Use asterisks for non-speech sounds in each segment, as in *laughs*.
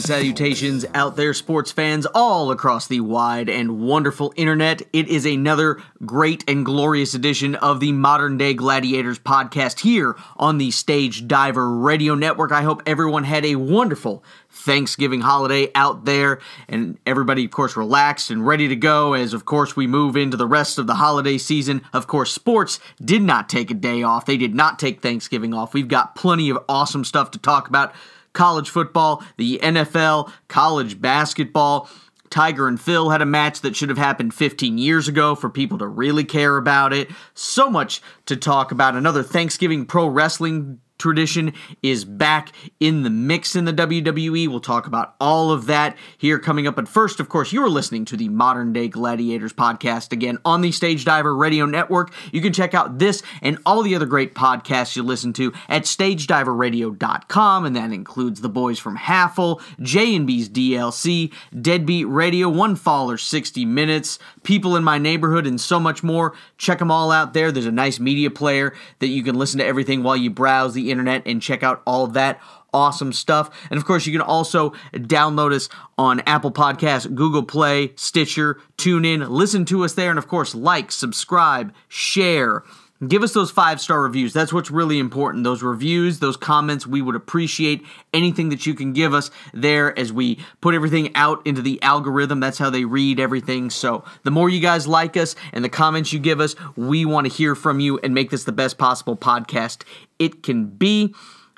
And salutations out there, sports fans all across the wide and wonderful internet. It is another great and glorious edition of the Modern Day Gladiators podcast here on the Stage Diver Radio Network. I hope everyone had a wonderful Thanksgiving holiday out there and everybody, of course, relaxed and ready to go as, of course, we move into the rest of the holiday season. Of course, sports did not take a day off, they did not take Thanksgiving off. We've got plenty of awesome stuff to talk about college football, the NFL, college basketball. Tiger and Phil had a match that should have happened 15 years ago for people to really care about it. So much to talk about. Another Thanksgiving pro wrestling tradition is back in the mix in the WWE. We'll talk about all of that here coming up. But first, of course, you're listening to the Modern Day Gladiators podcast again on the Stage Diver Radio Network. You can check out this and all the other great podcasts you listen to at stagediverradio.com, and that includes the boys from Haffle, J&B's DLC, Deadbeat Radio, One Fall or 60 Minutes, People in My Neighborhood, and so much more. Check them all out there. There's a nice media player that you can listen to everything while you browse the internet and check out all that awesome stuff. And of course, you can also download us on Apple Podcasts, Google Play, Stitcher, tune in, Listen to us there. And of course, like, subscribe, share. Give us those five star reviews. That's what's really important. Those reviews, those comments, we would appreciate anything that you can give us there as we put everything out into the algorithm. That's how they read everything. So the more you guys like us and the comments you give us, we want to hear from you and make this the best possible podcast it can be.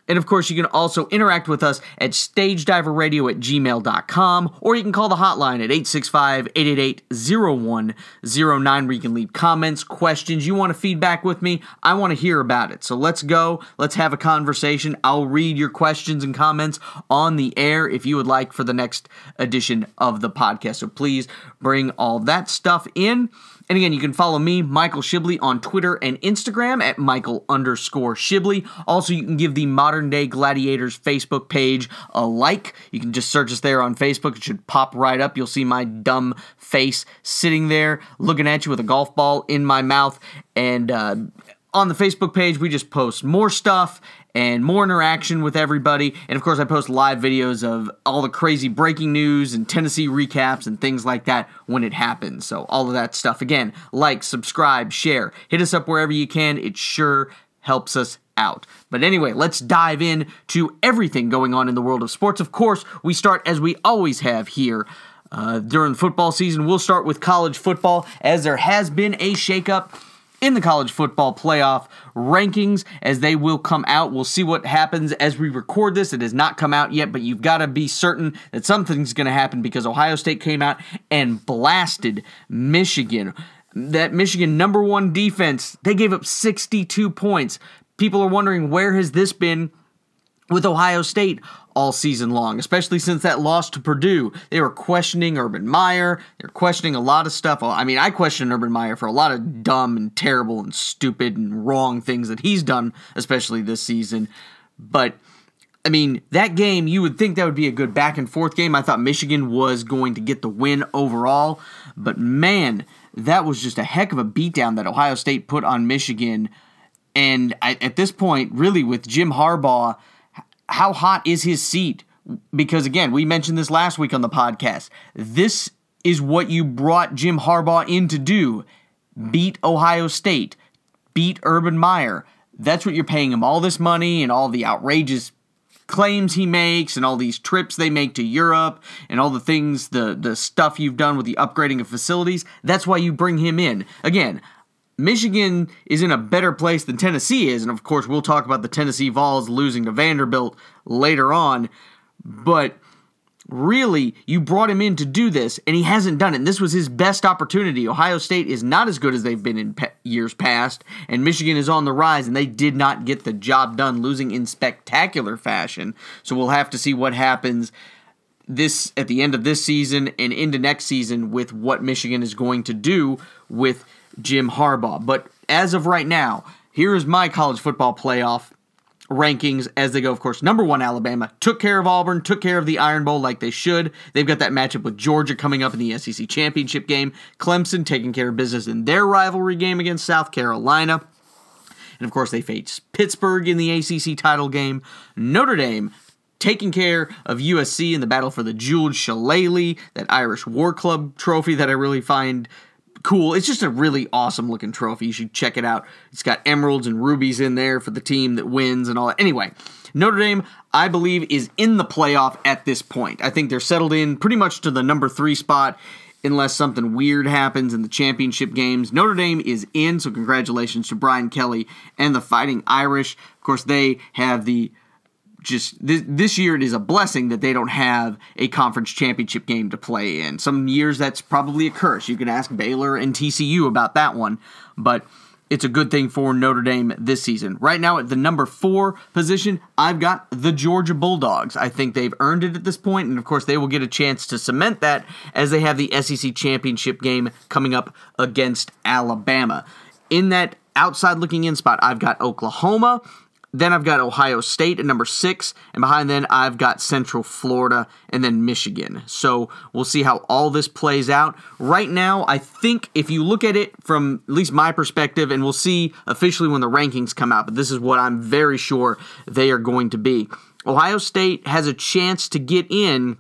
And of course, you can also interact with us at stagediverradio at gmail.com, or you can call the hotline at 865 888 0109, where you can leave comments, questions. You want to feedback with me? I want to hear about it. So let's go. Let's have a conversation. I'll read your questions and comments on the air if you would like for the next edition of the podcast. So please bring all that stuff in. And again, you can follow me, Michael Shibley, on Twitter and Instagram at Michael underscore Shibley. Also, you can give the Modern Day Gladiators Facebook page a like. You can just search us there on Facebook. It should pop right up. You'll see my dumb face sitting there looking at you with a golf ball in my mouth. And uh, on the Facebook page, we just post more stuff and more interaction with everybody. And of course, I post live videos of all the crazy breaking news and Tennessee recaps and things like that when it happens. So, all of that stuff. Again, like, subscribe, share, hit us up wherever you can. It sure helps us out. But anyway, let's dive in to everything going on in the world of sports. Of course, we start as we always have here. Uh, during football season, we'll start with college football as there has been a shakeup in the college football playoff rankings as they will come out. We'll see what happens as we record this. It has not come out yet, but you've got to be certain that something's going to happen because Ohio State came out and blasted Michigan. That Michigan number one defense, they gave up 62 points. People are wondering where has this been with Ohio State all season long, especially since that loss to Purdue. They were questioning Urban Meyer. They're questioning a lot of stuff. I mean, I question Urban Meyer for a lot of dumb and terrible and stupid and wrong things that he's done, especially this season. But I mean, that game, you would think that would be a good back and forth game. I thought Michigan was going to get the win overall, but man, that was just a heck of a beatdown that Ohio State put on Michigan. And I, at this point, really, with Jim Harbaugh, how hot is his seat? Because again, we mentioned this last week on the podcast. This is what you brought Jim Harbaugh in to do beat Ohio State, beat Urban Meyer. That's what you're paying him all this money and all the outrageous claims he makes and all these trips they make to Europe and all the things the the stuff you've done with the upgrading of facilities. That's why you bring him in. Again, Michigan is in a better place than Tennessee is, and of course, we'll talk about the Tennessee Vols losing to Vanderbilt later on. But really, you brought him in to do this, and he hasn't done it. And this was his best opportunity. Ohio State is not as good as they've been in pe- years past, and Michigan is on the rise, and they did not get the job done, losing in spectacular fashion. So we'll have to see what happens this at the end of this season and into next season with what Michigan is going to do with Jim Harbaugh. But as of right now, here is my college football playoff rankings as they go. Of course, number one, Alabama took care of Auburn, took care of the Iron Bowl like they should. They've got that matchup with Georgia coming up in the SEC championship game. Clemson taking care of business in their rivalry game against South Carolina. And of course, they face Pittsburgh in the ACC title game. Notre Dame taking care of USC in the battle for the Jeweled Shillelagh, that Irish War Club trophy that I really find cool. It's just a really awesome looking trophy. You should check it out. It's got emeralds and rubies in there for the team that wins and all that. Anyway, Notre Dame, I believe, is in the playoff at this point. I think they're settled in pretty much to the number three spot unless something weird happens in the championship games. Notre Dame is in, so congratulations to Brian Kelly and the Fighting Irish. Of course, they have the just this, this year it is a blessing that they don't have a conference championship game to play in. Some years that's probably a curse. You can ask Baylor and TCU about that one, but it's a good thing for Notre Dame this season. Right now, at the number four position, I've got the Georgia Bulldogs. I think they've earned it at this point, and of course, they will get a chance to cement that as they have the SEC championship game coming up against Alabama. In that outside looking in spot, I've got Oklahoma. Then I've got Ohio State at number six, and behind then I've got Central Florida and then Michigan. So we'll see how all this plays out. Right now, I think if you look at it from at least my perspective, and we'll see officially when the rankings come out, but this is what I'm very sure they are going to be. Ohio State has a chance to get in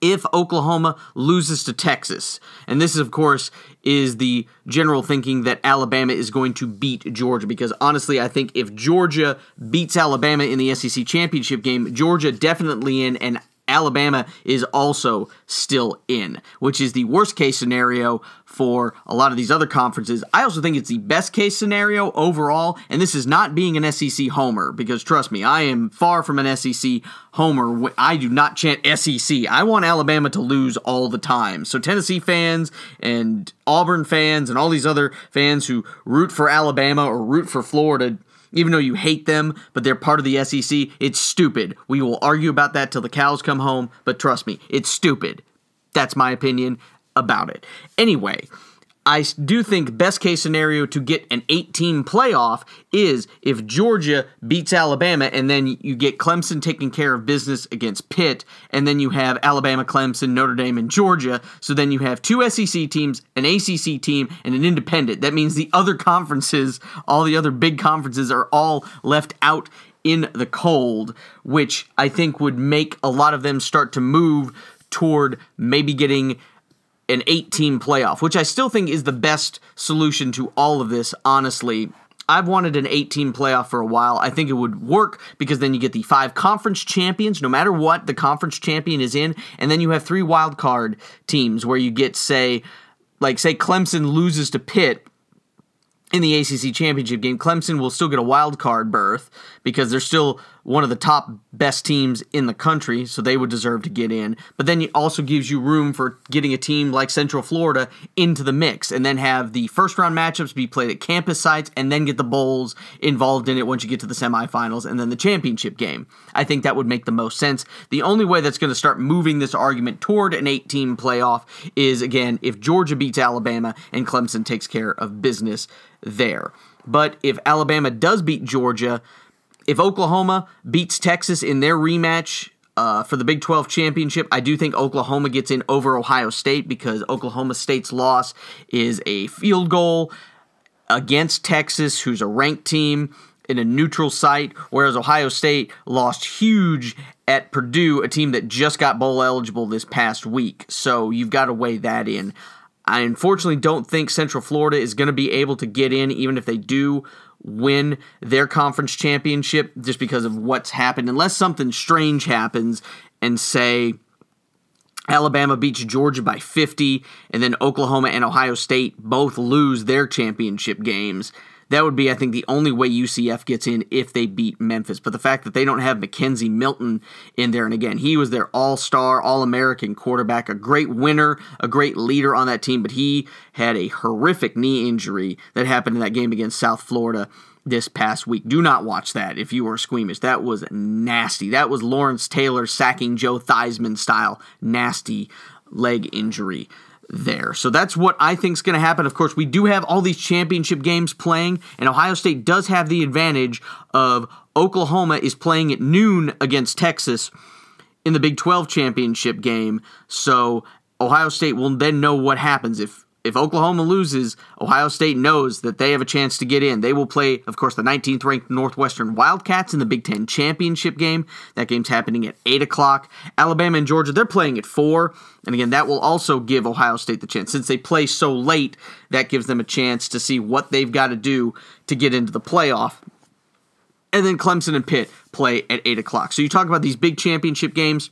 if Oklahoma loses to Texas. And this, of course, is the general thinking that Alabama is going to beat Georgia because honestly, I think if Georgia beats Alabama in the SEC championship game, Georgia definitely in, and Alabama is also still in, which is the worst case scenario for a lot of these other conferences. I also think it's the best case scenario overall, and this is not being an SEC homer because trust me, I am far from an SEC homer. I do not chant SEC. I want Alabama to lose all the time. So Tennessee fans and Auburn fans and all these other fans who root for Alabama or root for Florida even though you hate them, but they're part of the SEC, it's stupid. We will argue about that till the cows come home, but trust me, it's stupid. That's my opinion about it. Anyway, I do think best case scenario to get an 18 playoff is if Georgia beats Alabama and then you get Clemson taking care of business against Pitt and then you have Alabama, Clemson, Notre Dame and Georgia. So then you have two SEC teams, an ACC team and an independent. That means the other conferences, all the other big conferences are all left out in the cold, which I think would make a lot of them start to move toward maybe getting an eight team playoff, which I still think is the best solution to all of this, honestly. I've wanted an eight team playoff for a while. I think it would work because then you get the five conference champions, no matter what the conference champion is in, and then you have three wild card teams where you get, say, like, say Clemson loses to Pitt in the ACC championship game, Clemson will still get a wild card berth because they're still one of the top best teams in the country, so they would deserve to get in. But then it also gives you room for getting a team like Central Florida into the mix and then have the first round matchups be played at campus sites and then get the bowls involved in it once you get to the semifinals and then the championship game. I think that would make the most sense. The only way that's going to start moving this argument toward an 18 playoff is again if Georgia beats Alabama and Clemson takes care of business there. But if Alabama does beat Georgia, if Oklahoma beats Texas in their rematch uh, for the Big 12 championship, I do think Oklahoma gets in over Ohio State because Oklahoma State's loss is a field goal against Texas, who's a ranked team in a neutral site, whereas Ohio State lost huge at Purdue, a team that just got bowl eligible this past week. So you've got to weigh that in. I unfortunately don't think Central Florida is going to be able to get in, even if they do win their conference championship just because of what's happened, unless something strange happens and say Alabama beats Georgia by 50, and then Oklahoma and Ohio State both lose their championship games. That would be, I think, the only way UCF gets in if they beat Memphis. But the fact that they don't have McKenzie Milton in there, and again, he was their all star, all American quarterback, a great winner, a great leader on that team, but he had a horrific knee injury that happened in that game against South Florida this past week. Do not watch that if you are squeamish. That was nasty. That was Lawrence Taylor sacking Joe Theismann style nasty leg injury there. So that's what I think is going to happen. Of course, we do have all these championship games playing, and Ohio State does have the advantage of Oklahoma is playing at noon against Texas in the Big 12 championship game. So Ohio State will then know what happens if if Oklahoma loses, Ohio State knows that they have a chance to get in. They will play, of course, the 19th ranked Northwestern Wildcats in the Big Ten championship game. That game's happening at 8 o'clock. Alabama and Georgia, they're playing at 4. And again, that will also give Ohio State the chance. Since they play so late, that gives them a chance to see what they've got to do to get into the playoff. And then Clemson and Pitt play at 8 o'clock. So you talk about these big championship games.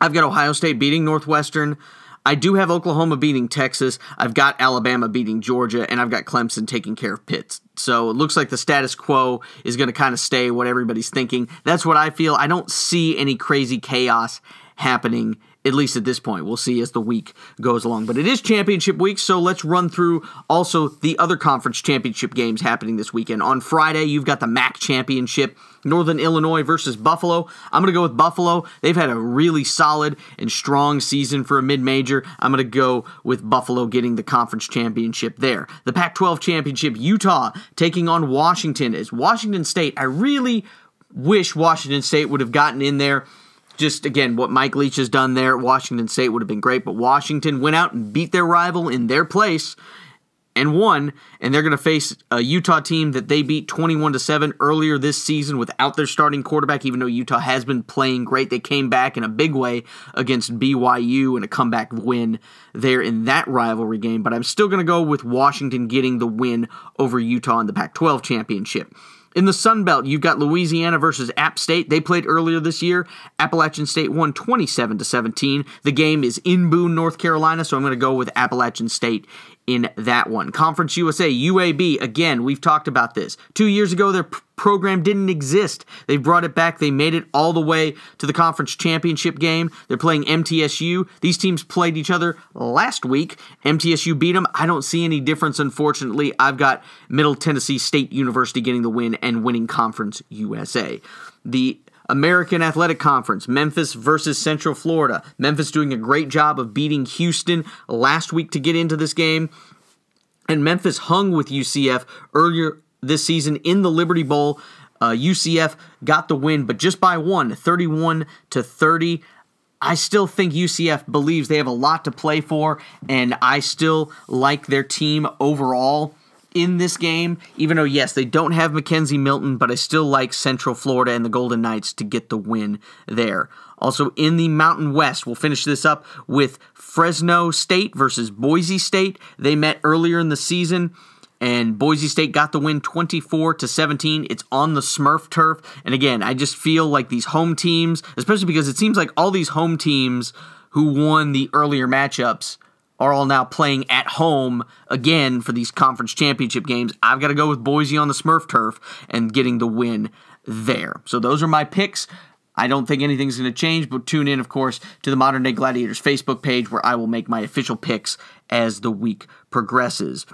I've got Ohio State beating Northwestern. I do have Oklahoma beating Texas. I've got Alabama beating Georgia, and I've got Clemson taking care of Pitt. So it looks like the status quo is going to kind of stay what everybody's thinking. That's what I feel. I don't see any crazy chaos happening at least at this point. We'll see as the week goes along. But it is championship week, so let's run through also the other conference championship games happening this weekend. On Friday, you've got the MAC championship. Northern Illinois versus Buffalo. I'm going to go with Buffalo. They've had a really solid and strong season for a mid major. I'm going to go with Buffalo getting the conference championship there. The Pac 12 championship, Utah taking on Washington. As Washington State, I really wish Washington State would have gotten in there just again, what Mike Leach has done there at Washington State would have been great, but Washington went out and beat their rival in their place and won, and they're going to face a Utah team that they beat 21 to 7 earlier this season without their starting quarterback even though Utah has been playing great. They came back in a big way against BYU in a comeback win there in that rivalry game, but I'm still going to go with Washington getting the win over Utah in the Pac-12 championship. In the Sun Belt, you've got Louisiana versus App State. They played earlier this year. Appalachian State won 27 to 17. The game is in Boone, North Carolina, so I'm going to go with Appalachian State in that one. Conference USA, UAB, again, we've talked about this. Two years ago, their p- program didn't exist. They brought it back. They made it all the way to the conference championship game. They're playing MTSU. These teams played each other last week. MTSU beat them. I don't see any difference, unfortunately. I've got Middle Tennessee State University getting the win and winning Conference USA. The American Athletic Conference, Memphis versus Central Florida. Memphis doing a great job of beating Houston last week to get into this game. And Memphis hung with UCF earlier this season in the Liberty Bowl. Uh, UCF got the win, but just by one, 31 to 30. I still think UCF believes they have a lot to play for, and I still like their team overall in this game, even though, yes, they don't have McKenzie Milton, but I still like Central Florida and the Golden Knights to get the win there. Also, in the Mountain West, we'll finish this up with Fresno State versus Boise State. They met earlier in the season and Boise State got the win 24 to 17. It's on the Smurf turf. And again, I just feel like these home teams, especially because it seems like all these home teams who won the earlier matchups are all now playing at home again for these conference championship games. I've got to go with Boise on the Smurf turf and getting the win there. So those are my picks. I don't think anything's going to change, but tune in, of course, to the Modern Day Gladiators Facebook page where I will make my official picks as the week progresses.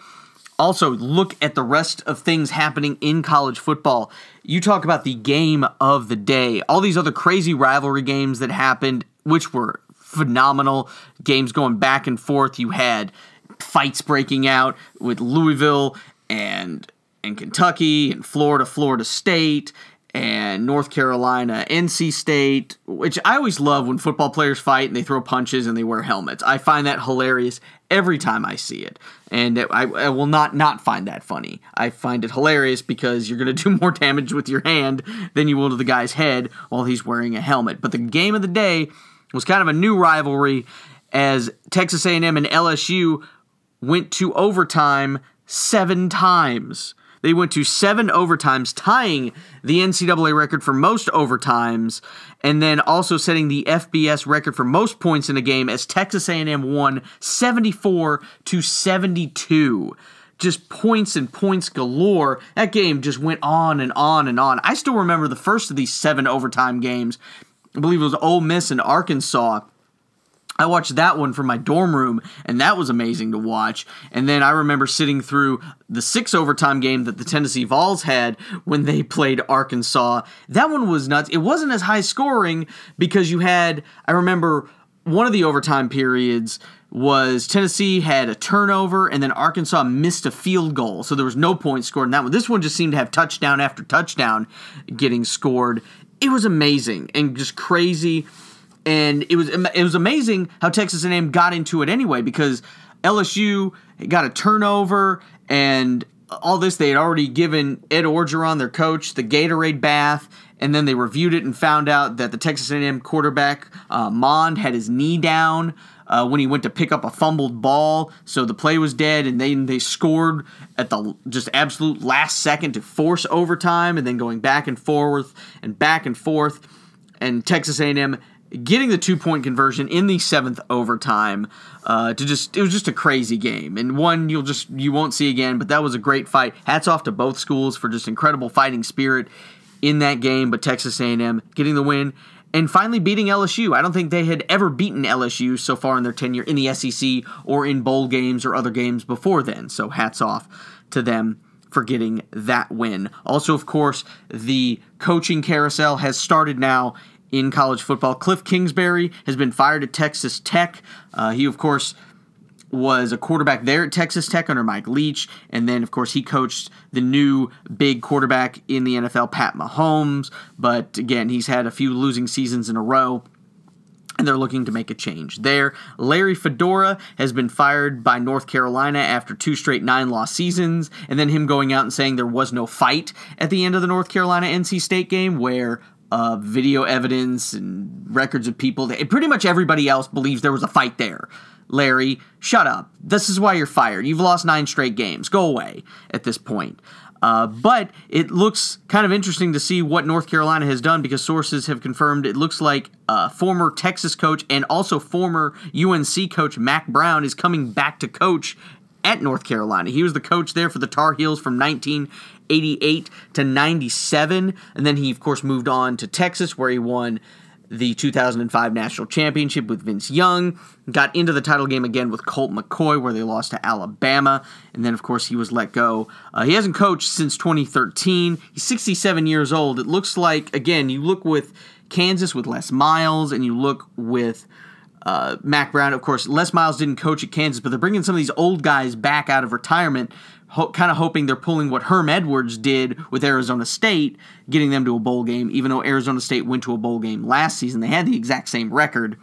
Also, look at the rest of things happening in college football. You talk about the game of the day, all these other crazy rivalry games that happened, which were phenomenal games going back and forth. You had fights breaking out with Louisville and and Kentucky and Florida, Florida State and North Carolina, NC State, which I always love when football players fight and they throw punches and they wear helmets. I find that hilarious every time I see it. And I, I will not not find that funny. I find it hilarious because you're going *laughs* to do more damage with your hand than you will to the guy's head while he's wearing a helmet. But the game of the day was kind of a new rivalry as Texas A&M and LSU went to overtime 7 times. They went to seven overtimes, tying the NCAA record for most overtimes, and then also setting the FBS record for most points in a game as Texas A&M won 74 to 72. Just points and points galore. That game just went on and on and on. I still remember the first of these seven overtime games. I believe it was Ole Miss and Arkansas I watched that one from my dorm room, and that was amazing to watch. And then I remember sitting through the six overtime game that the Tennessee Vols had when they played Arkansas. That one was nuts. It wasn't as high scoring because you had, I remember one of the overtime periods was Tennessee had a turnover and then Arkansas missed a field goal. So there was no points scored in that one. This one just seemed to have touchdown after touchdown getting scored. It was amazing and just crazy and it was it was amazing how Texas A&M got into it anyway because LSU got a turnover and all this. They had already given Ed Orgeron, their coach, the Gatorade bath, and then they reviewed it and found out that the Texas A&M quarterback uh, Mond had his knee down. Uh, when he went to pick up a fumbled ball, so the play was dead, and then they scored at the just absolute last second to force overtime, and then going back and forth and back and forth, and Texas A&M getting the two point conversion in the seventh overtime uh, to just it was just a crazy game. And one you'll just you won't see again but that was a great fight. Hats off to both schools for just incredible fighting spirit in that game but texas a&m getting the win and finally beating lsu i don't think they had ever beaten lsu so far in their tenure in the sec or in bowl games or other games before then so hats off to them for getting that win. Also, of course, the coaching carousel has started now in college football. Cliff Kingsbury has been fired at Texas Tech. Uh, he, of course, was a quarterback there at Texas Tech under Mike Leach, and then of course he coached the new big quarterback in the NFL, Pat Mahomes. But again, he's had a few losing seasons in a row. And they're looking to make a change there. Larry Fedora has been fired by North Carolina after two straight nine loss seasons, and then him going out and saying there was no fight at the end of the North Carolina NC State game, where uh, video evidence and records of people. pretty much everybody else believes there was a fight there. Larry, shut up. This is why you're fired. You've lost nine straight games. Go away at this point. Uh, but it looks kind of interesting to see what North Carolina has done because sources have confirmed it looks like uh, former Texas coach and also former UNC coach Mack Brown is coming back to coach at North Carolina. He was the coach there for the Tar Heels from 1988 to 97. And then he, of course, moved on to Texas, where he won the 2005 national championship with Vince Young. Got into the title game again with Colt McCoy, where they lost to Alabama. And then, of course, he was let go. Uh, he hasn't coached since 2013. He's 67 years old. It looks like, again, you look with Kansas with Les Miles, and you look with. Uh, Mack Brown, of course, Les Miles didn't coach at Kansas, but they're bringing some of these old guys back out of retirement ho- kind of hoping they're pulling what Herm Edwards did with Arizona State, getting them to a bowl game, even though Arizona State went to a bowl game last season. They had the exact same record.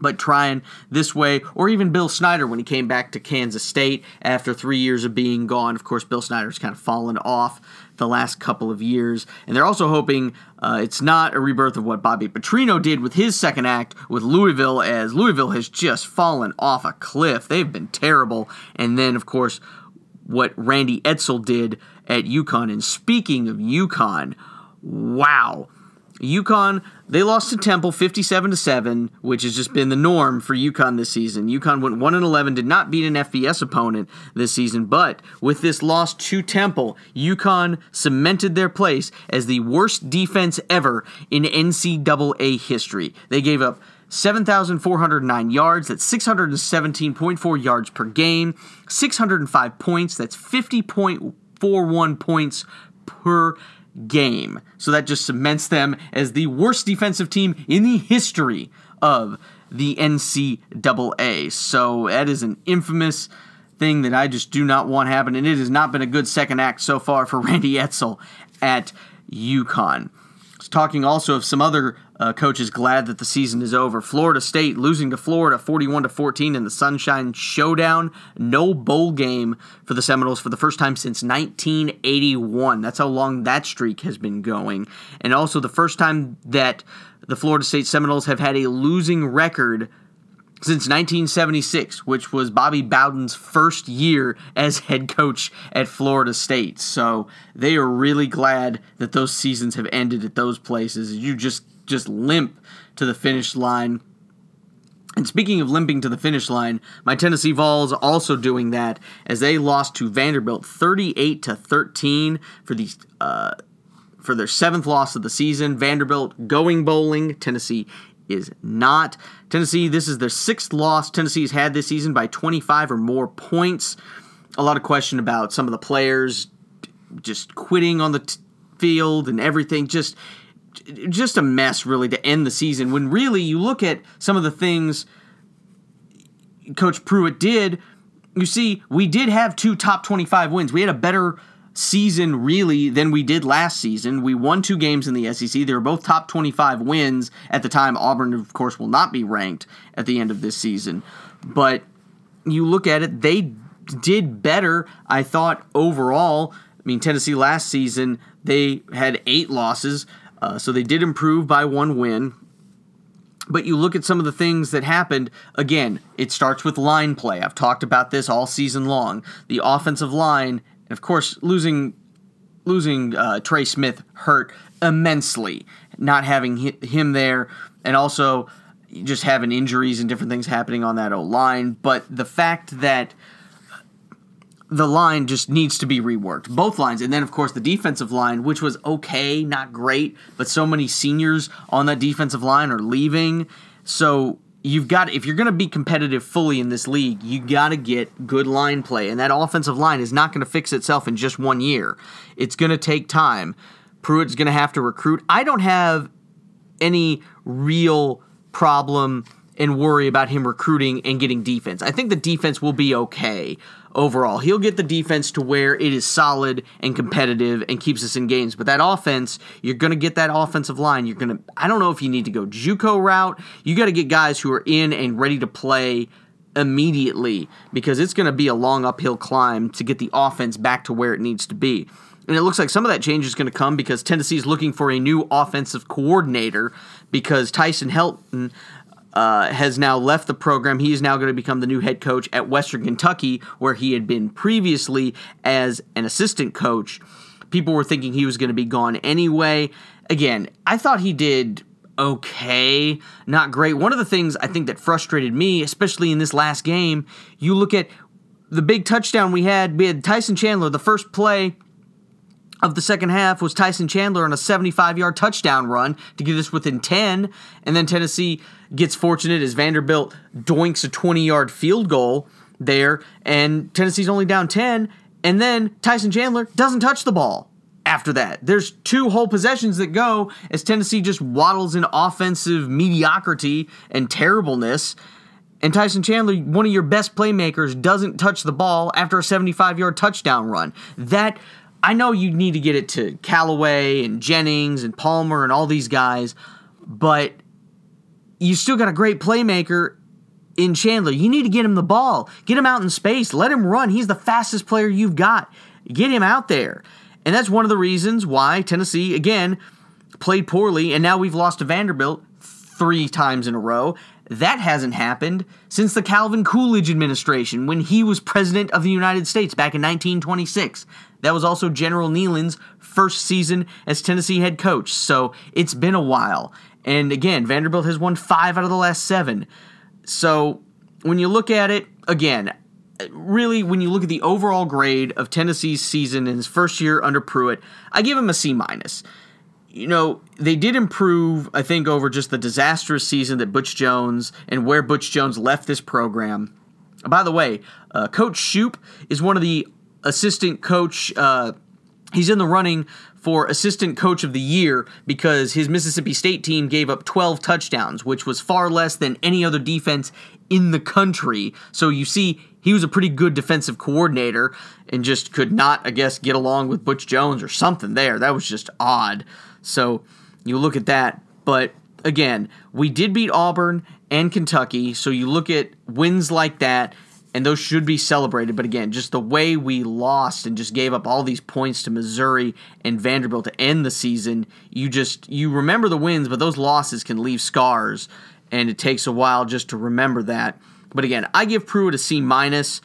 But trying this way, or even Bill Snyder when he came back to Kansas State after three years of being gone. Of course, Bill Snyder's kind of fallen off the last couple of years. And they're also hoping uh, it's not a rebirth of what Bobby Petrino did with his second act with Louisville, as Louisville has just fallen off a cliff. They've been terrible. And then, of course, what Randy Edsall did at UConn. And speaking of UConn, wow. UConn, they lost to Temple 57 to 7, which has just been the norm for UConn this season. UConn went 1 and 11, did not beat an FBS opponent this season, but with this loss to Temple, UConn cemented their place as the worst defense ever in NCAA history. They gave up 7,409 yards, that's 617.4 yards per game, 605 points, that's 50.41 points per game. So that just cements them as the worst defensive team in the history of the NCAA. So that is an infamous thing that I just do not want happen, and it has not been a good second act so far for *laughs* Randy Edsall at UConn. Talking also of some other uh, coach is glad that the season is over. Florida State losing to Florida 41 to 14 in the Sunshine Showdown. No bowl game for the Seminoles for the first time since 1981. That's how long that streak has been going. And also the first time that the Florida State Seminoles have had a losing record since 1976, which was Bobby Bowden's first year as head coach at Florida State. So they are really glad that those seasons have ended at those places. You just just limp to the finish line. And speaking of limping to the finish line, my Tennessee Vols also doing that as they lost to Vanderbilt 38 to 13 for the uh, for their seventh loss of the season. Vanderbilt going bowling. Tennessee is not. Tennessee, this is their sixth loss Tennessee's had this season by 25 or more points. A lot of question about some of the players just quitting on the t- field and everything. Just just a mess, really, to end the season. When really you look at some of the things Coach Pruitt did, you see, we did have two top 25 wins. We had a better season, really, than we did last season. We won two games in the SEC. They were both top 25 wins at the time. Auburn, of course, will not be ranked at the end of this season. But you look at it, they did better, I thought, overall. I mean, Tennessee last season, they had eight losses, uh, so they did improve by one win. But you look at some of the things that happened. Again, it starts with line play. I've talked about this all season long. The offensive line, and of course, losing losing uh, Trey Smith hurt immensely. Not having him there, and also just having injuries and different things happening on that O line. But the fact that the line just needs to be reworked. Both lines. And then, of course, the defensive line, which was okay, not great, but so many seniors on that defensive line are leaving. So you've got, if you're going to be competitive fully in this league, you got to get good line play. And that offensive line is not going to fix itself in just one year. It's going to take time. Pruitt's going to have to recruit. I don't have any real problem and worry about him recruiting and getting defense. I think the defense will be okay overall. He'll get the defense to where it is solid and competitive and keeps us in games. But that offense, you're going to get that offensive line. You're going to, I don't know if you need to go Juco route. You got to get guys who are in and ready to play immediately because it's going to be a long uphill climb to get the offense back to where it needs to be. And it looks like some of that change is going to come because Tennessee is looking for a new offensive coordinator because Tyson Helton uh, has now left the program. He is now going to become the new head coach at Western Kentucky, where he had been previously as an assistant coach. People were thinking he was going to be gone anyway. Again, I thought he did okay, not great. One of the things I think that frustrated me, especially in this last game, you look at the big touchdown we had. We had Tyson Chandler, the first play of the second half was Tyson Chandler on a 75 yard touchdown run to get us within 10. And then Tennessee gets fortunate as Vanderbilt doinks a 20 yard field goal there. And Tennessee's only down 10. And then Tyson Chandler doesn't touch the ball after that. There's two whole possessions that go as Tennessee just waddles in offensive mediocrity and terribleness. And Tyson Chandler, one of your best playmakers, doesn't touch the ball after a 75 yard touchdown run. That I know you need to get it to Callaway and Jennings and Palmer and all these guys, but you still got a great playmaker in Chandler. You need to get him the ball. Get him out in space. Let him run. He's the fastest player you've got. Get him out there. And that's one of the reasons why Tennessee, again, played poorly, and now we've lost to Vanderbilt three times in a row. That hasn't happened since the Calvin Coolidge administration when he was president of the United States back in 1926. That was also General Neyland's first season as Tennessee head coach. So it's been a while. And again, Vanderbilt has won five out of the last seven. So when you look at it, again, really, when you look at the overall grade of Tennessee's season in his first year under Pruitt, I give him a C minus. You know, they did improve, I think, over just the disastrous season that Butch Jones and where Butch Jones left this program. By the way, uh, Coach Shoop is one of the assistant coach. Uh, he's in the running for assistant coach of the year because his Mississippi State team gave up 12 touchdowns, which was far less than any other defense in the country. So you see, he was a pretty good defensive coordinator and just could not, I guess, get along with Butch Jones or something there. That was just odd. So you look at that. But again, we did beat Auburn and Kentucky. So you look at wins like that and those should be celebrated. But again, just the way we lost and just gave up all these points to Missouri and Vanderbilt to end the season, you just you remember the wins, but those losses can leave scars, and it takes a while just to remember that. But again, I give Pruitt a C minus.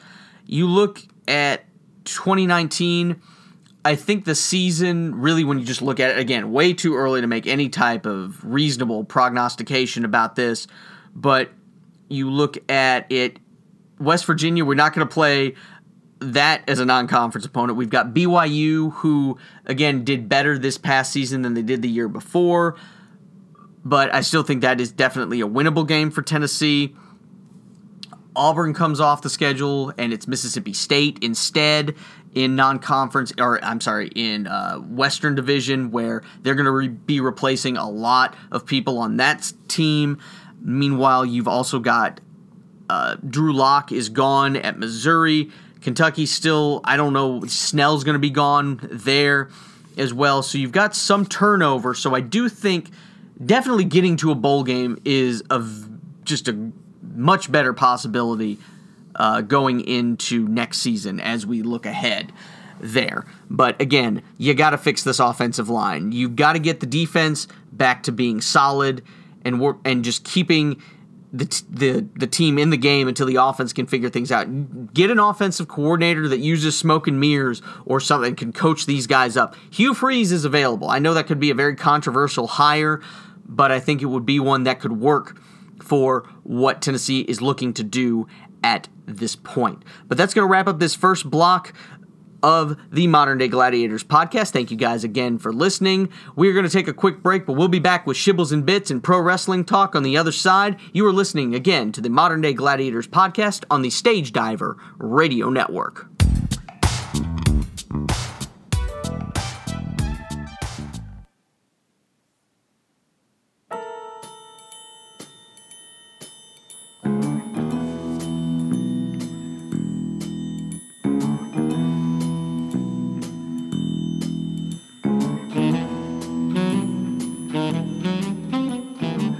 You look at 2019. I think the season really, when you just look at it again, way too early to make any type of reasonable prognostication about this. But you look at it West Virginia, we're not going to play that as a non-conference opponent. We've got BYU, who again did better this past season than they did the year before, but I still think that is definitely a winnable game for Tennessee. Auburn comes off the schedule, and it's Mississippi State instead in non-conference, or I'm sorry, in uh, Western Division, where they're going to re- be replacing a lot of people on that team. Meanwhile, you've also got uh, Drew Lock is gone at Missouri. Kentucky still, I don't know, Snell's going to be gone there as well. So you've got some turnover. So I do think definitely getting to a bowl game is a, just a much better possibility uh, going into next season as we look ahead there. But again, you got to fix this offensive line. You've got to get the defense back to being solid and work and just keeping the, t- the the team in the game until the offense can figure things out. Get an offensive coordinator that uses smoke and mirrors or something can coach these guys up. Hugh Freeze is available. I know that could be a very controversial hire, but I think it would be one that could work for what Tennessee is looking to do at this point. But that's going to wrap up this first block of the Modern Day Gladiators podcast. Thank you guys again for listening. We're going to take a quick break, but we'll be back with Shibbles and Bits and pro wrestling talk on the other side. You are listening again to the Modern Day Gladiators podcast on the Stage Diver Radio Network.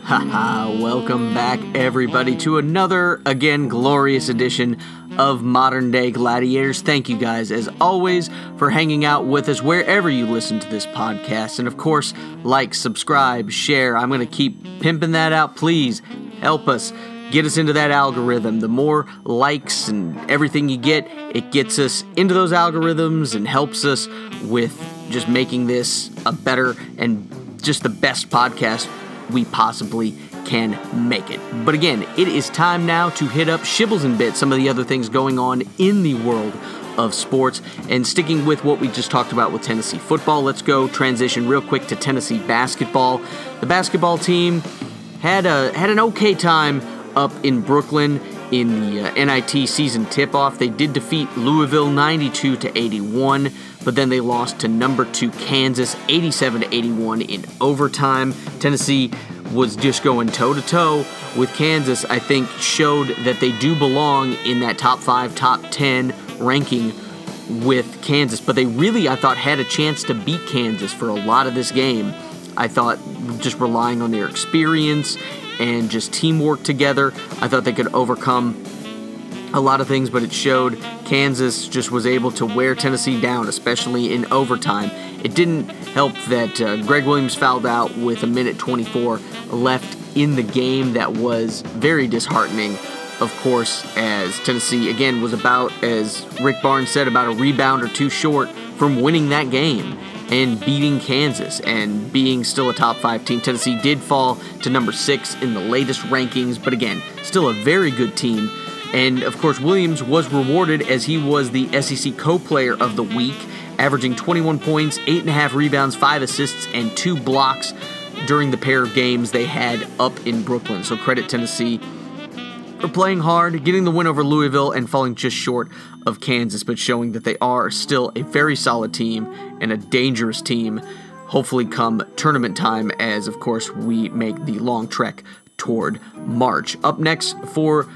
Haha, welcome back, everybody, to another, again, glorious edition of Modern Day Gladiators. Thank you guys, as always, for hanging out with us wherever you listen to this podcast. And of course, like, subscribe, share. I'm going to keep pimping that out. Please help us get us into that algorithm. The more likes and everything you get, it gets us into those algorithms and helps us with just making this a better and just the best podcast we possibly can make it. But again, it is time now to hit up Shibbles and Bits, some of the other things going on in the world of sports. And sticking with what we just talked about with Tennessee football, let's go transition real quick to Tennessee basketball. The basketball team had a had an okay time up in Brooklyn in the uh, NIT season tip-off. They did defeat Louisville 92 to 81, but then they lost to number 2 Kansas 87 to 81 in overtime. Tennessee was just going toe to toe with Kansas. I think showed that they do belong in that top 5, top 10 ranking with Kansas, but they really I thought had a chance to beat Kansas for a lot of this game. I thought just relying on their experience and just teamwork together. I thought they could overcome a lot of things, but it showed Kansas just was able to wear Tennessee down, especially in overtime. It didn't help that uh, Greg Williams fouled out with a minute 24 left in the game. That was very disheartening, of course, as Tennessee, again, was about, as Rick Barnes said, about a rebound or two short from winning that game and beating Kansas and being still a top five team. Tennessee did fall to number six in the latest rankings, but again, still a very good team. And of course, Williams was rewarded as he was the SEC co player of the week, averaging 21 points, 8.5 rebounds, 5 assists, and 2 blocks during the pair of games they had up in Brooklyn. So credit Tennessee for playing hard, getting the win over Louisville, and falling just short of Kansas, but showing that they are still a very solid team and a dangerous team. Hopefully, come tournament time, as of course we make the long trek toward March. Up next for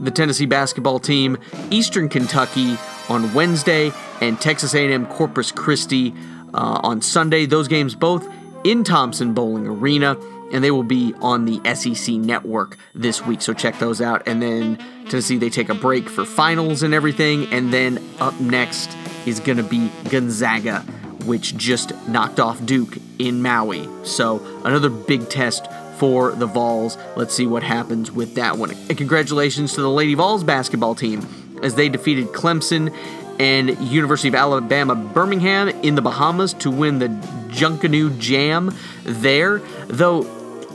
the Tennessee basketball team, Eastern Kentucky on Wednesday, and Texas A&M Corpus Christi uh, on Sunday. Those games both in Thompson-Boling Arena and they will be on the SEC network this week. So check those out. And then Tennessee, they take a break for finals and everything. And then up next is going to be Gonzaga, which just knocked off Duke in Maui. So another big test for the Vols. Let's see what happens with that one. And congratulations to the Lady Vols basketball team as they defeated Clemson and University of Alabama Birmingham in the Bahamas to win the Junkanoo Jam there. Though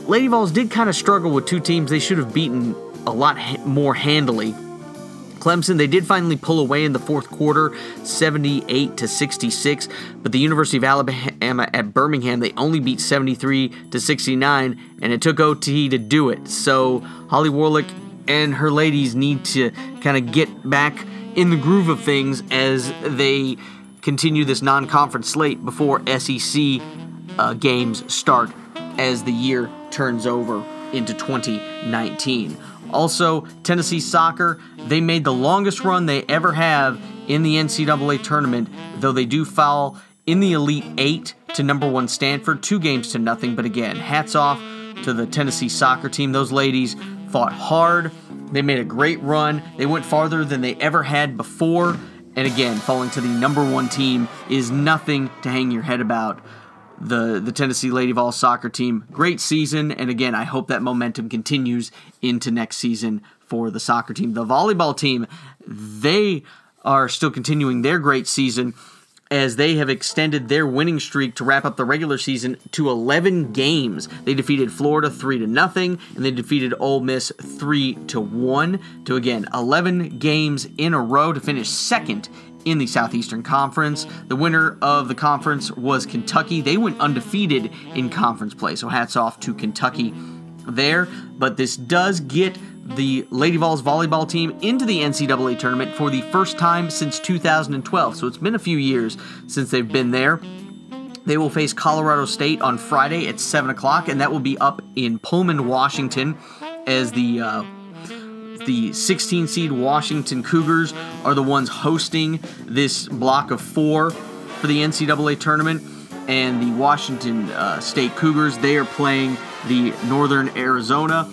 Lady Vols did kind of struggle with two teams they should have beaten a lot more handily. Clemson, they did finally pull away in the fourth quarter, 78 to 66, but the University of Alabama at Birmingham, they only beat 73 to 69, and it took OT to do it. So Holly Warlick and her ladies need to kind of get back in the groove of things as they continue this non-conference slate before SEC uh, games start as the year turns over into 2019. Also, Tennessee soccer, they made the longest run they ever have in the NCAA tournament, though they do fall in the Elite Eight to number one Stanford, two games to nothing. But again, hats off to the Tennessee soccer team. Those ladies fought hard They made a great run. They went farther than they ever had before. And again, falling to the number one team is nothing to hang your head about. The the Tennessee Lady Vol soccer team, great season, and again, I hope that momentum continues into next season for the soccer team. The volleyball team, they are still continuing their great season as they have extended their winning streak to wrap up the regular season to 11 games. They defeated Florida 3 to nothing and they defeated Ole Miss 3 to 1 to again 11 games in a row to finish second in the Southeastern Conference. The winner of the conference was Kentucky. They went undefeated in conference play. So hats off to Kentucky there, but this does get the Lady Vols volleyball team into the NCAA tournament for the first time since 2012. So it's been a few years since they've been there. They will face Colorado State on Friday at 7 o'clock, and that will be up in Pullman, Washington, as the uh, the 16 seed Washington Cougars are the ones hosting this block of four for the NCAA tournament. And the Washington uh, State Cougars, they are playing the Northern Arizona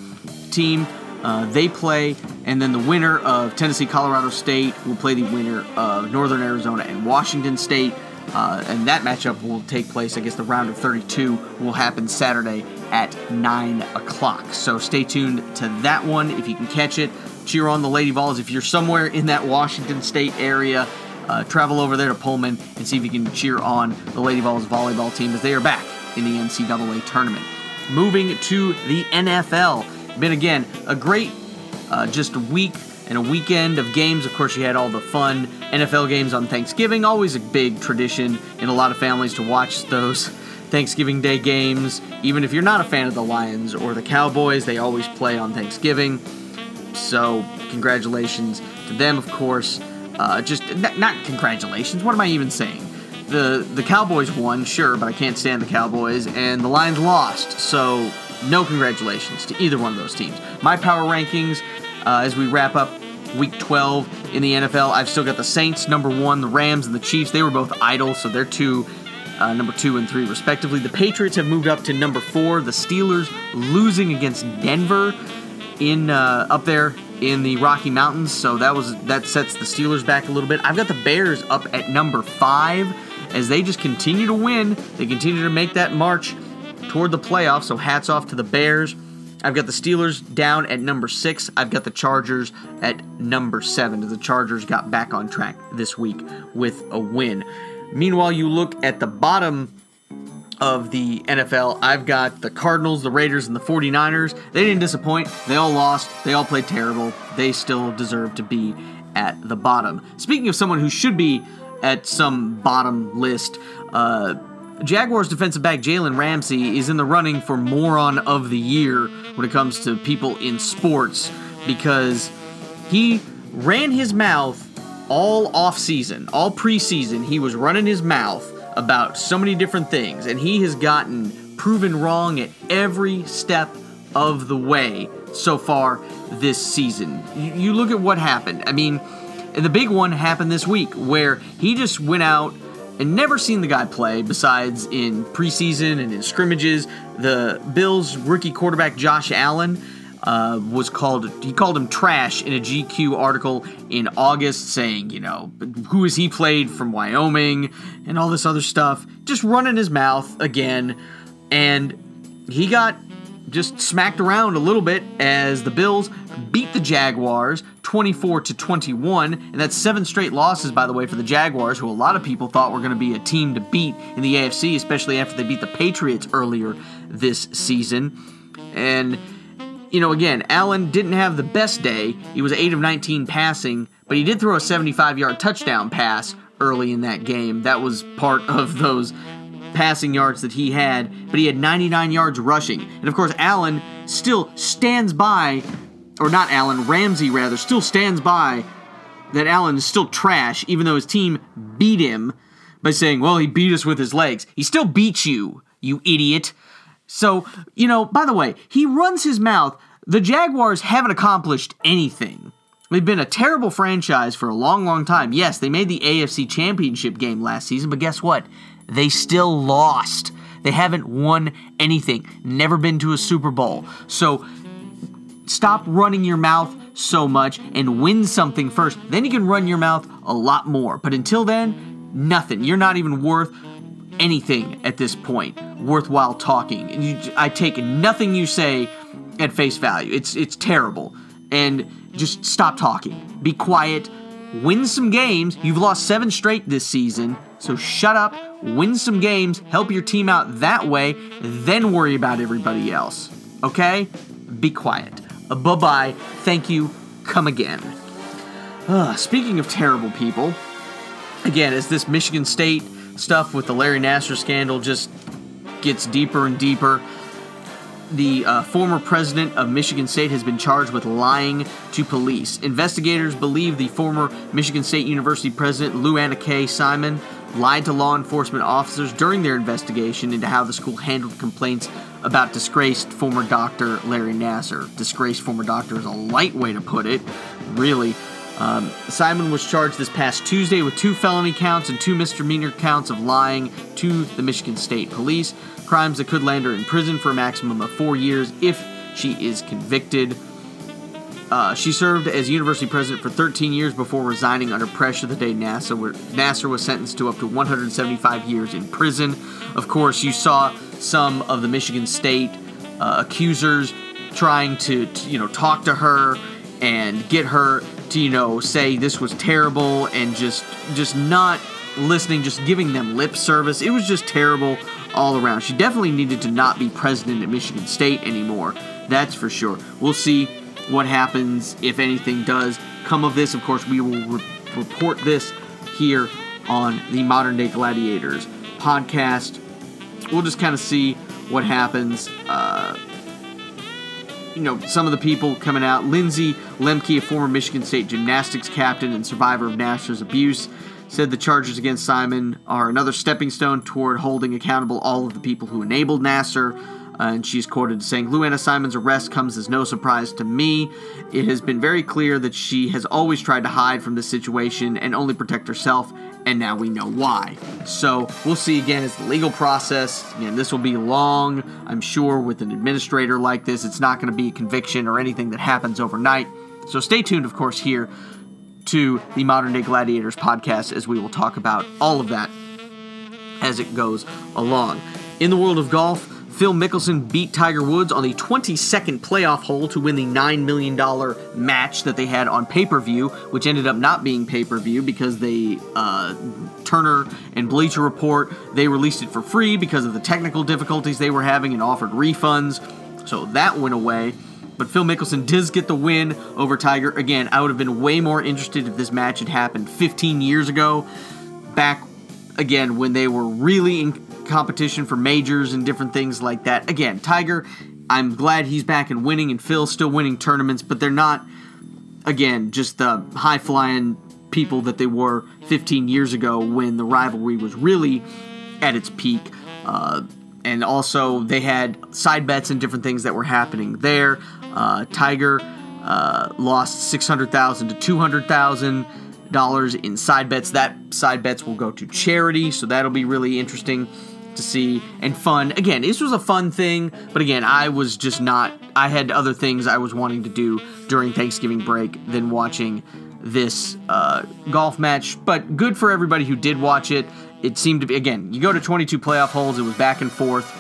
team. Uh, they play, and then the winner of Tennessee Colorado State will play the winner of Northern Arizona and Washington State. Uh, and that matchup will take place, I guess the round of 32 will happen Saturday at 9 o'clock. So stay tuned to that one if you can catch it. Cheer on the Lady Vols. If you're somewhere in that Washington State area, uh, travel over there to Pullman and see if you can cheer on the Lady Vols volleyball team as they are back in the NCAA tournament. Moving to the NFL. Been again a great uh, just week and a weekend of games. Of course, you had all the fun NFL games on Thanksgiving. Always a big tradition in a lot of families to watch those *laughs* Thanksgiving Day games. Even if you're not a fan of the Lions or the Cowboys, they always play on Thanksgiving. So, congratulations to them, of course. Uh, just not, not congratulations. What am I even saying? The the Cowboys won, sure, but I can't stand the Cowboys, and the Lions lost. So, no congratulations to either one of those teams. My power rankings uh, as we wrap up week 12 in the NFL. I've still got the Saints number one, the Rams and the Chiefs. They were both idle, so they're two, uh, number two and three respectively. The Patriots have moved up to number four. The Steelers losing against Denver in uh, up there in the Rocky Mountains, so that was that sets the Steelers back a little bit. I've got the Bears up at number five as they just continue to win. They continue to make that march toward the playoffs. So hats off to the Bears. I've got the Steelers down at number six. I've got the Chargers at number seven. The Chargers got back on track this week with a win. Meanwhile, you look at the bottom of the NFL, I've got the Cardinals, the Raiders, and the 49ers. They didn't disappoint. They all lost. They all played terrible. They still deserve to be at the bottom. Speaking of someone who should be at some bottom list, uh, Jaguars defensive back Jalen Ramsey is in the running for moron of the year when it comes to people in sports because he ran his mouth all off season, all preseason. He was running his mouth about so many different things, and he has gotten proven wrong at every step of the way so far this season. You, you look at what happened. I mean, the big one happened this week where he just went out and never seen the guy play besides in preseason and in scrimmages. The Bills rookie quarterback Josh Allen uh, was called, he called him trash in a GQ article in August, saying, you know, who is he played from Wyoming and all this other stuff. Just running his mouth again. And he got just smacked around a little bit as the Bills beat the Jaguars 24 to 21, and that's seven straight losses by the way for the Jaguars, who a lot of people thought were going to be a team to beat in the AFC, especially after they beat the Patriots earlier this season. And you know, again, Allen didn't have the best day. He was 8 of 19 passing, but he did throw a 75-yard touchdown pass early in that game. That was part of those passing yards that he had, but he had 99 yards rushing. And of course, Allen still stands by, or not Allen, Ramsey rather, still stands by that Allen is still trash, even though his team beat him by saying, well, he beat us with his legs. He still beats you, you idiot. So, you know, by the way, he runs his mouth. The Jaguars haven't accomplished anything. They've been a terrible franchise for a long, long time. Yes, they made the AFC Championship game last season, but guess what? They still lost. They haven't won anything, never been to a Super Bowl. So stop running your mouth so much and win something first. Then you can run your mouth a lot more. But until then, nothing. You're not even worth anything at this point worthwhile talking. You, I take nothing you say at face value. It's it's terrible. And just stop talking. Be quiet. Win some games. You've lost seven straight this season. So shut up, win some games, help your team out that way, then worry about everybody else. Okay? Be quiet. Bye bye. Thank you. Come again. Uh, speaking of terrible people, again, as this Michigan State stuff with the Larry Nassar scandal just gets deeper and deeper, the uh, former president of Michigan State has been charged with lying to police. Investigators believe the former Michigan State University president, Lou Anna K. Simon, lied to law enforcement officers during their investigation into how the school handled complaints about disgraced former doctor Larry Nassar. Disgraced former doctor is a light way to put it, really. Um, Simon was charged this past Tuesday with two felony counts and two misdemeanor counts of lying to the Michigan State Police, crimes that could land her in prison for a maximum of four years if she is convicted. Uh, she served as university president for 13 years before resigning under pressure the day Nassar, were, Nassar was sentenced to up to 175 years in prison. Of course, you saw some of the Michigan State uh, accusers trying to, to, you know, talk to her and get her to you know say this was terrible and just just not listening, just giving them lip service. It was just terrible all around. She definitely needed to not be president at Michigan State anymore. That's for sure. We'll see what happens if anything does come of this. Of course, we will re- report this here on the Modern Day Gladiators podcast. We'll just kind of see what happens. Uh, you know, some of the people coming out. Lindsey Lemke, a former Michigan State gymnastics captain and survivor of Nassar's abuse, said the charges against Simon are another stepping stone toward holding accountable all of the people who enabled Nassar. And she's quoted saying, Lou Anna Simon's arrest comes as no surprise to me. It has been very clear that she has always tried to hide from this situation and only protect herself and now we know why. So we'll see again as the legal process. Again, this will be long, I'm sure, with an administrator like this. It's not going to be a conviction or anything that happens overnight. So stay tuned, of course, here to the Modern Day Gladiators podcast as we will talk about all of that as it goes along. In the world of golf, Phil Mickelson beat Tiger Woods on the 22nd playoff hole to win the $9 million match that they had on pay per view, which ended up not being pay per view because they, uh, Turner and Bleacher Report, they released it for free because of the technical difficulties they were having and offered refunds. So that went away. But Phil Mickelson does get the win over Tiger. Again, I would have been way more interested if this match had happened 15 years ago, back again when they were really in competition for majors and different things like that. Again, Tiger, I'm glad he's back and winning, and Phil's still winning tournaments, but they're not, again, just the high flying people that they were 15 years ago when the rivalry was really at its peak. Uh, and also, they had side bets and different things that were happening there. Uh, Tiger uh, lost 600,000 to 200,000 dollars in side bets. That side bets will go to charity, so that'll be really interesting to see and fun. Again, this was a fun thing, but again, I was just not. I had other things I was wanting to do during Thanksgiving break than watching this uh, golf match. But good for everybody who did watch it. It seemed to be again. You go to 22 playoff holes. It was back and forth.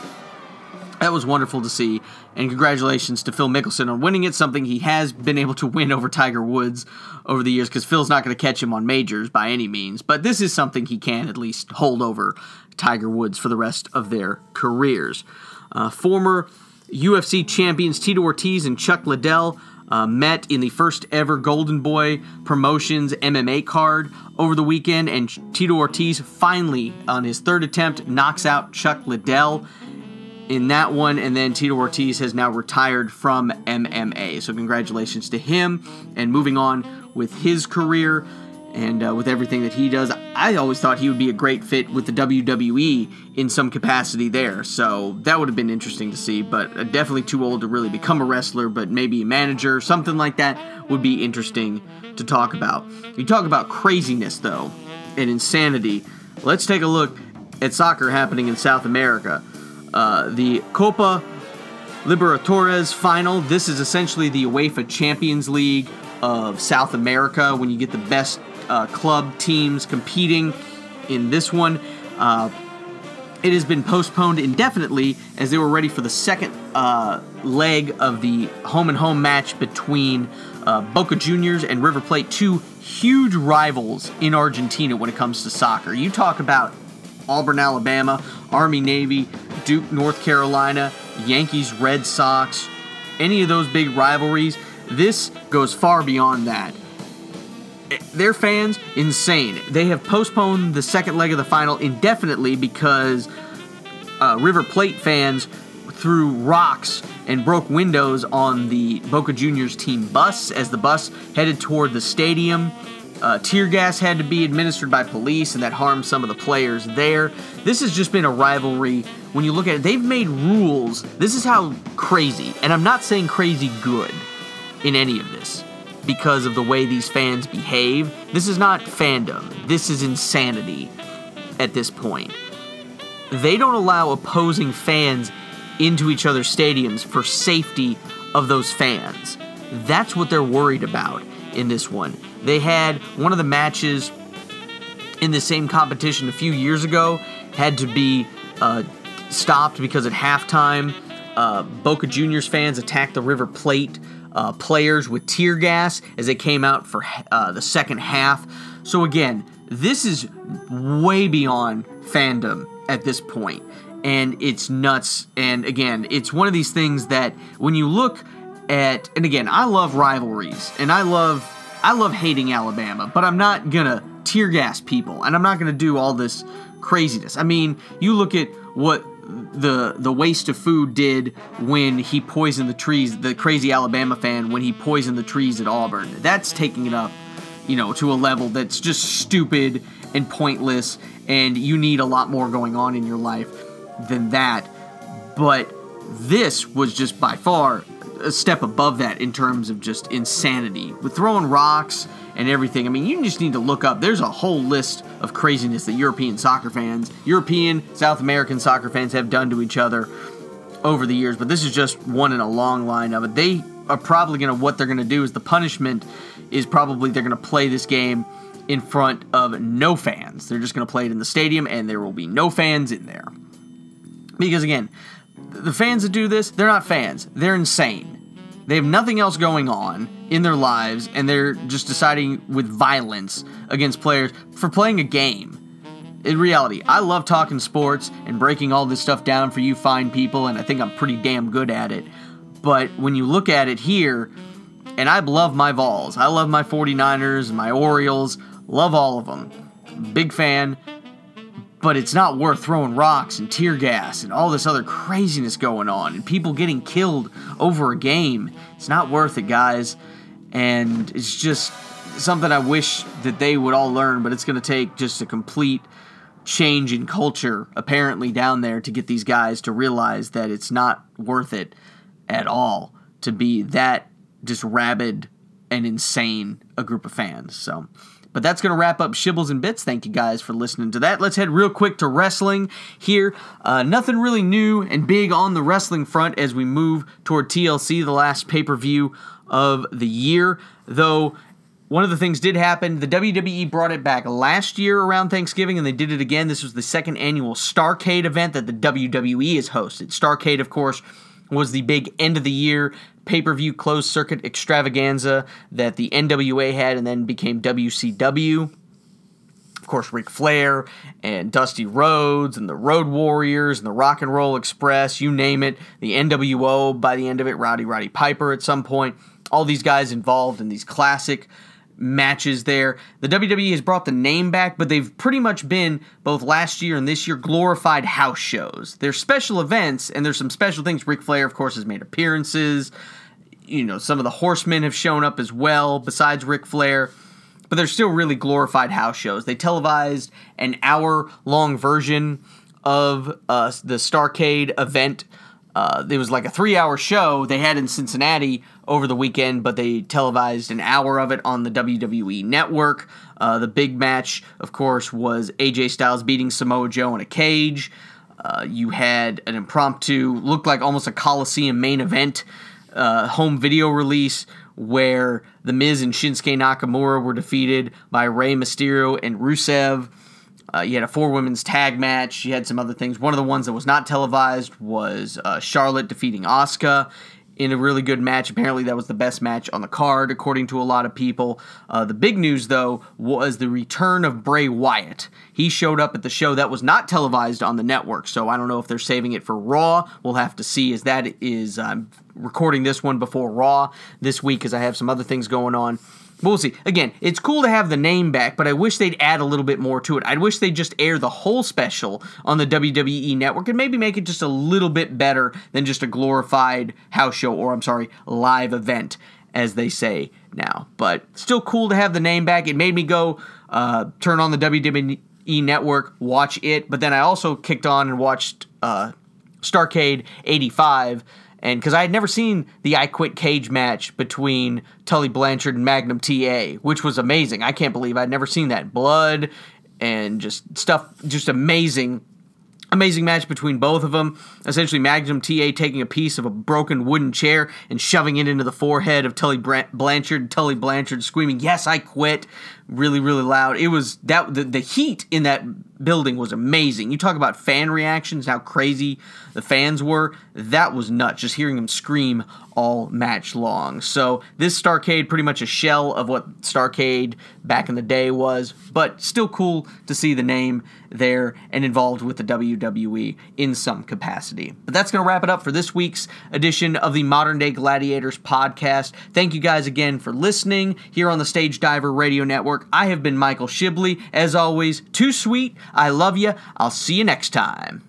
That was wonderful to see, and congratulations to Phil Mickelson on winning it. Something he has been able to win over Tiger Woods over the years, because Phil's not going to catch him on majors by any means. But this is something he can at least hold over Tiger Woods for the rest of their careers. Uh, former UFC champions Tito Ortiz and Chuck Liddell uh, met in the first ever Golden Boy Promotions MMA card over the weekend, and Tito Ortiz finally, on his third attempt, knocks out Chuck Liddell in that one, and then Tito Ortiz has now retired from MMA. So, congratulations to him, and moving on with his career and uh, with everything that he does. I always thought he would be a great fit with the WWE in some capacity there. So that would have been interesting to see, but uh, definitely too old to really become a wrestler, but maybe a manager, something like that would be interesting to talk about. You talk about craziness, though, and insanity. Let's take a look at soccer happening in South America. Uh, the Copa Libertadores final. This is essentially the UEFA Champions League of South America when you get the best uh, club teams competing in this one. Uh, it has been postponed indefinitely as they were ready for the second uh, leg of the home and home match between uh, Boca Juniors and River Plate, two huge rivals in Argentina when it comes to soccer. You talk about Auburn, Alabama, Army, Navy, Duke, North Carolina, Yankees, Red Sox, any of those big rivalries. This goes far beyond that. Their fans, insane. They have postponed the second leg of the final indefinitely because uh, River Plate fans threw rocks and broke windows on the Boca Juniors team bus as the bus headed toward the stadium. Uh, tear gas had to be administered by police, and that harmed some of the players there. This has just been a rivalry. When you look at it, they've made rules. This is how crazy, and I'm not saying crazy good in any of this because of the way these fans behave. This is not fandom, this is insanity at this point. They don't allow opposing fans into each other's stadiums for safety of those fans. That's what they're worried about in this one. They had one of the matches in the same competition a few years ago had to be uh, stopped because at halftime, uh, Boca Juniors fans attacked the River Plate uh, players with tear gas as they came out for uh, the second half. So again, this is way beyond fandom at this point and it's nuts. And again, it's one of these things that when you look at, and again, I love rivalries, and I love, I love hating Alabama, but I'm not gonna tear gas people, and I'm not gonna do all this craziness. I mean, you look at what the the waste of food did when he poisoned the trees. The crazy Alabama fan when he poisoned the trees at Auburn. That's taking it up, you know, to a level that's just stupid and pointless. And you need a lot more going on in your life than that. But this was just by far a step above that in terms of just insanity. With throwing rocks and everything, I mean, you just need to look up. There's a whole list of craziness that European soccer fans, European, South American soccer fans have done to each other over the years, but this is just one in a long line of it. They are probably going to, what they're going to do is the punishment is probably they're going to play this game in front of no fans. They're just going to play it in the stadium and there will be no fans in there. Because again, the fans that do this, they're not fans. They're insane. They have nothing else going on in their lives, and they're just deciding with violence against players for playing a game. In reality, I love talking sports and breaking all this stuff down for you fine people, and I think I'm pretty damn good at it. But when you look at it here, and I love my Vols, I love my 49ers and my Orioles, love all of them. Big fan, but it's not worth throwing rocks and tear gas and all this other craziness going on and people getting killed over a game. It's not worth it, guys. And it's just something I wish that they would all learn, but it's going to take just a complete change in culture apparently down there to get these guys to realize that it's not worth it at all to be that just rabid and insane a group of fans. So but that's going to wrap up Shibbles and Bits. Thank you guys for listening to that. Let's head real quick to wrestling here. Uh, nothing really new and big on the wrestling front as we move toward TLC, the last pay per view of the year. Though one of the things did happen. The WWE brought it back last year around Thanksgiving, and they did it again. This was the second annual Starcade event that the WWE has hosted. Starcade, of course, was the big end of the year pay per view closed circuit extravaganza that the NWA had and then became WCW. Of course, Ric Flair and Dusty Rhodes and the Road Warriors and the Rock and Roll Express, you name it. The NWO by the end of it, Rowdy Roddy Piper at some point. All these guys involved in these classic matches there. The WWE has brought the name back, but they've pretty much been both last year and this year glorified house shows. They're special events and there's some special things. Ric Flair, of course, has made appearances. You know, some of the horsemen have shown up as well, besides Ric Flair. But they're still really glorified house shows. They televised an hour long version of uh, the Starcade event uh, it was like a three hour show they had in Cincinnati over the weekend, but they televised an hour of it on the WWE network. Uh, the big match, of course, was AJ Styles beating Samoa Joe in a cage. Uh, you had an impromptu, looked like almost a Coliseum main event uh, home video release where The Miz and Shinsuke Nakamura were defeated by Rey Mysterio and Rusev. Uh, you had a four women's tag match. You had some other things. One of the ones that was not televised was uh, Charlotte defeating Asuka in a really good match. Apparently, that was the best match on the card, according to a lot of people. Uh, the big news, though, was the return of Bray Wyatt. He showed up at the show that was not televised on the network, so I don't know if they're saving it for Raw. We'll have to see. As that is, I'm recording this one before Raw this week, because I have some other things going on. We'll see. Again, it's cool to have the name back, but I wish they'd add a little bit more to it. I wish they'd just air the whole special on the WWE network and maybe make it just a little bit better than just a glorified house show or, I'm sorry, live event, as they say now. But still cool to have the name back. It made me go uh, turn on the WWE network, watch it, but then I also kicked on and watched uh, Starcade 85 and because I had never seen the I Quit Cage match between Tully Blanchard and Magnum TA, which was amazing. I can't believe I'd never seen that. Blood and just stuff, just amazing. Amazing match between both of them. Essentially, Magnum TA taking a piece of a broken wooden chair and shoving it into the forehead of Tully Blanchard. Tully Blanchard screaming, "Yes, I quit!" Really, really loud. It was that the, the heat in that building was amazing. You talk about fan reactions, how crazy the fans were. That was nuts. Just hearing them scream all match long. So this Starcade pretty much a shell of what Starcade back in the day was, but still cool to see the name there and involved with the WWE in some capacity. But that's going to wrap it up for this week's edition of the Modern Day Gladiators podcast. Thank you guys again for listening here on the Stage Diver Radio Network. I have been Michael Shibley. As always, too sweet. I love you. I'll see you next time.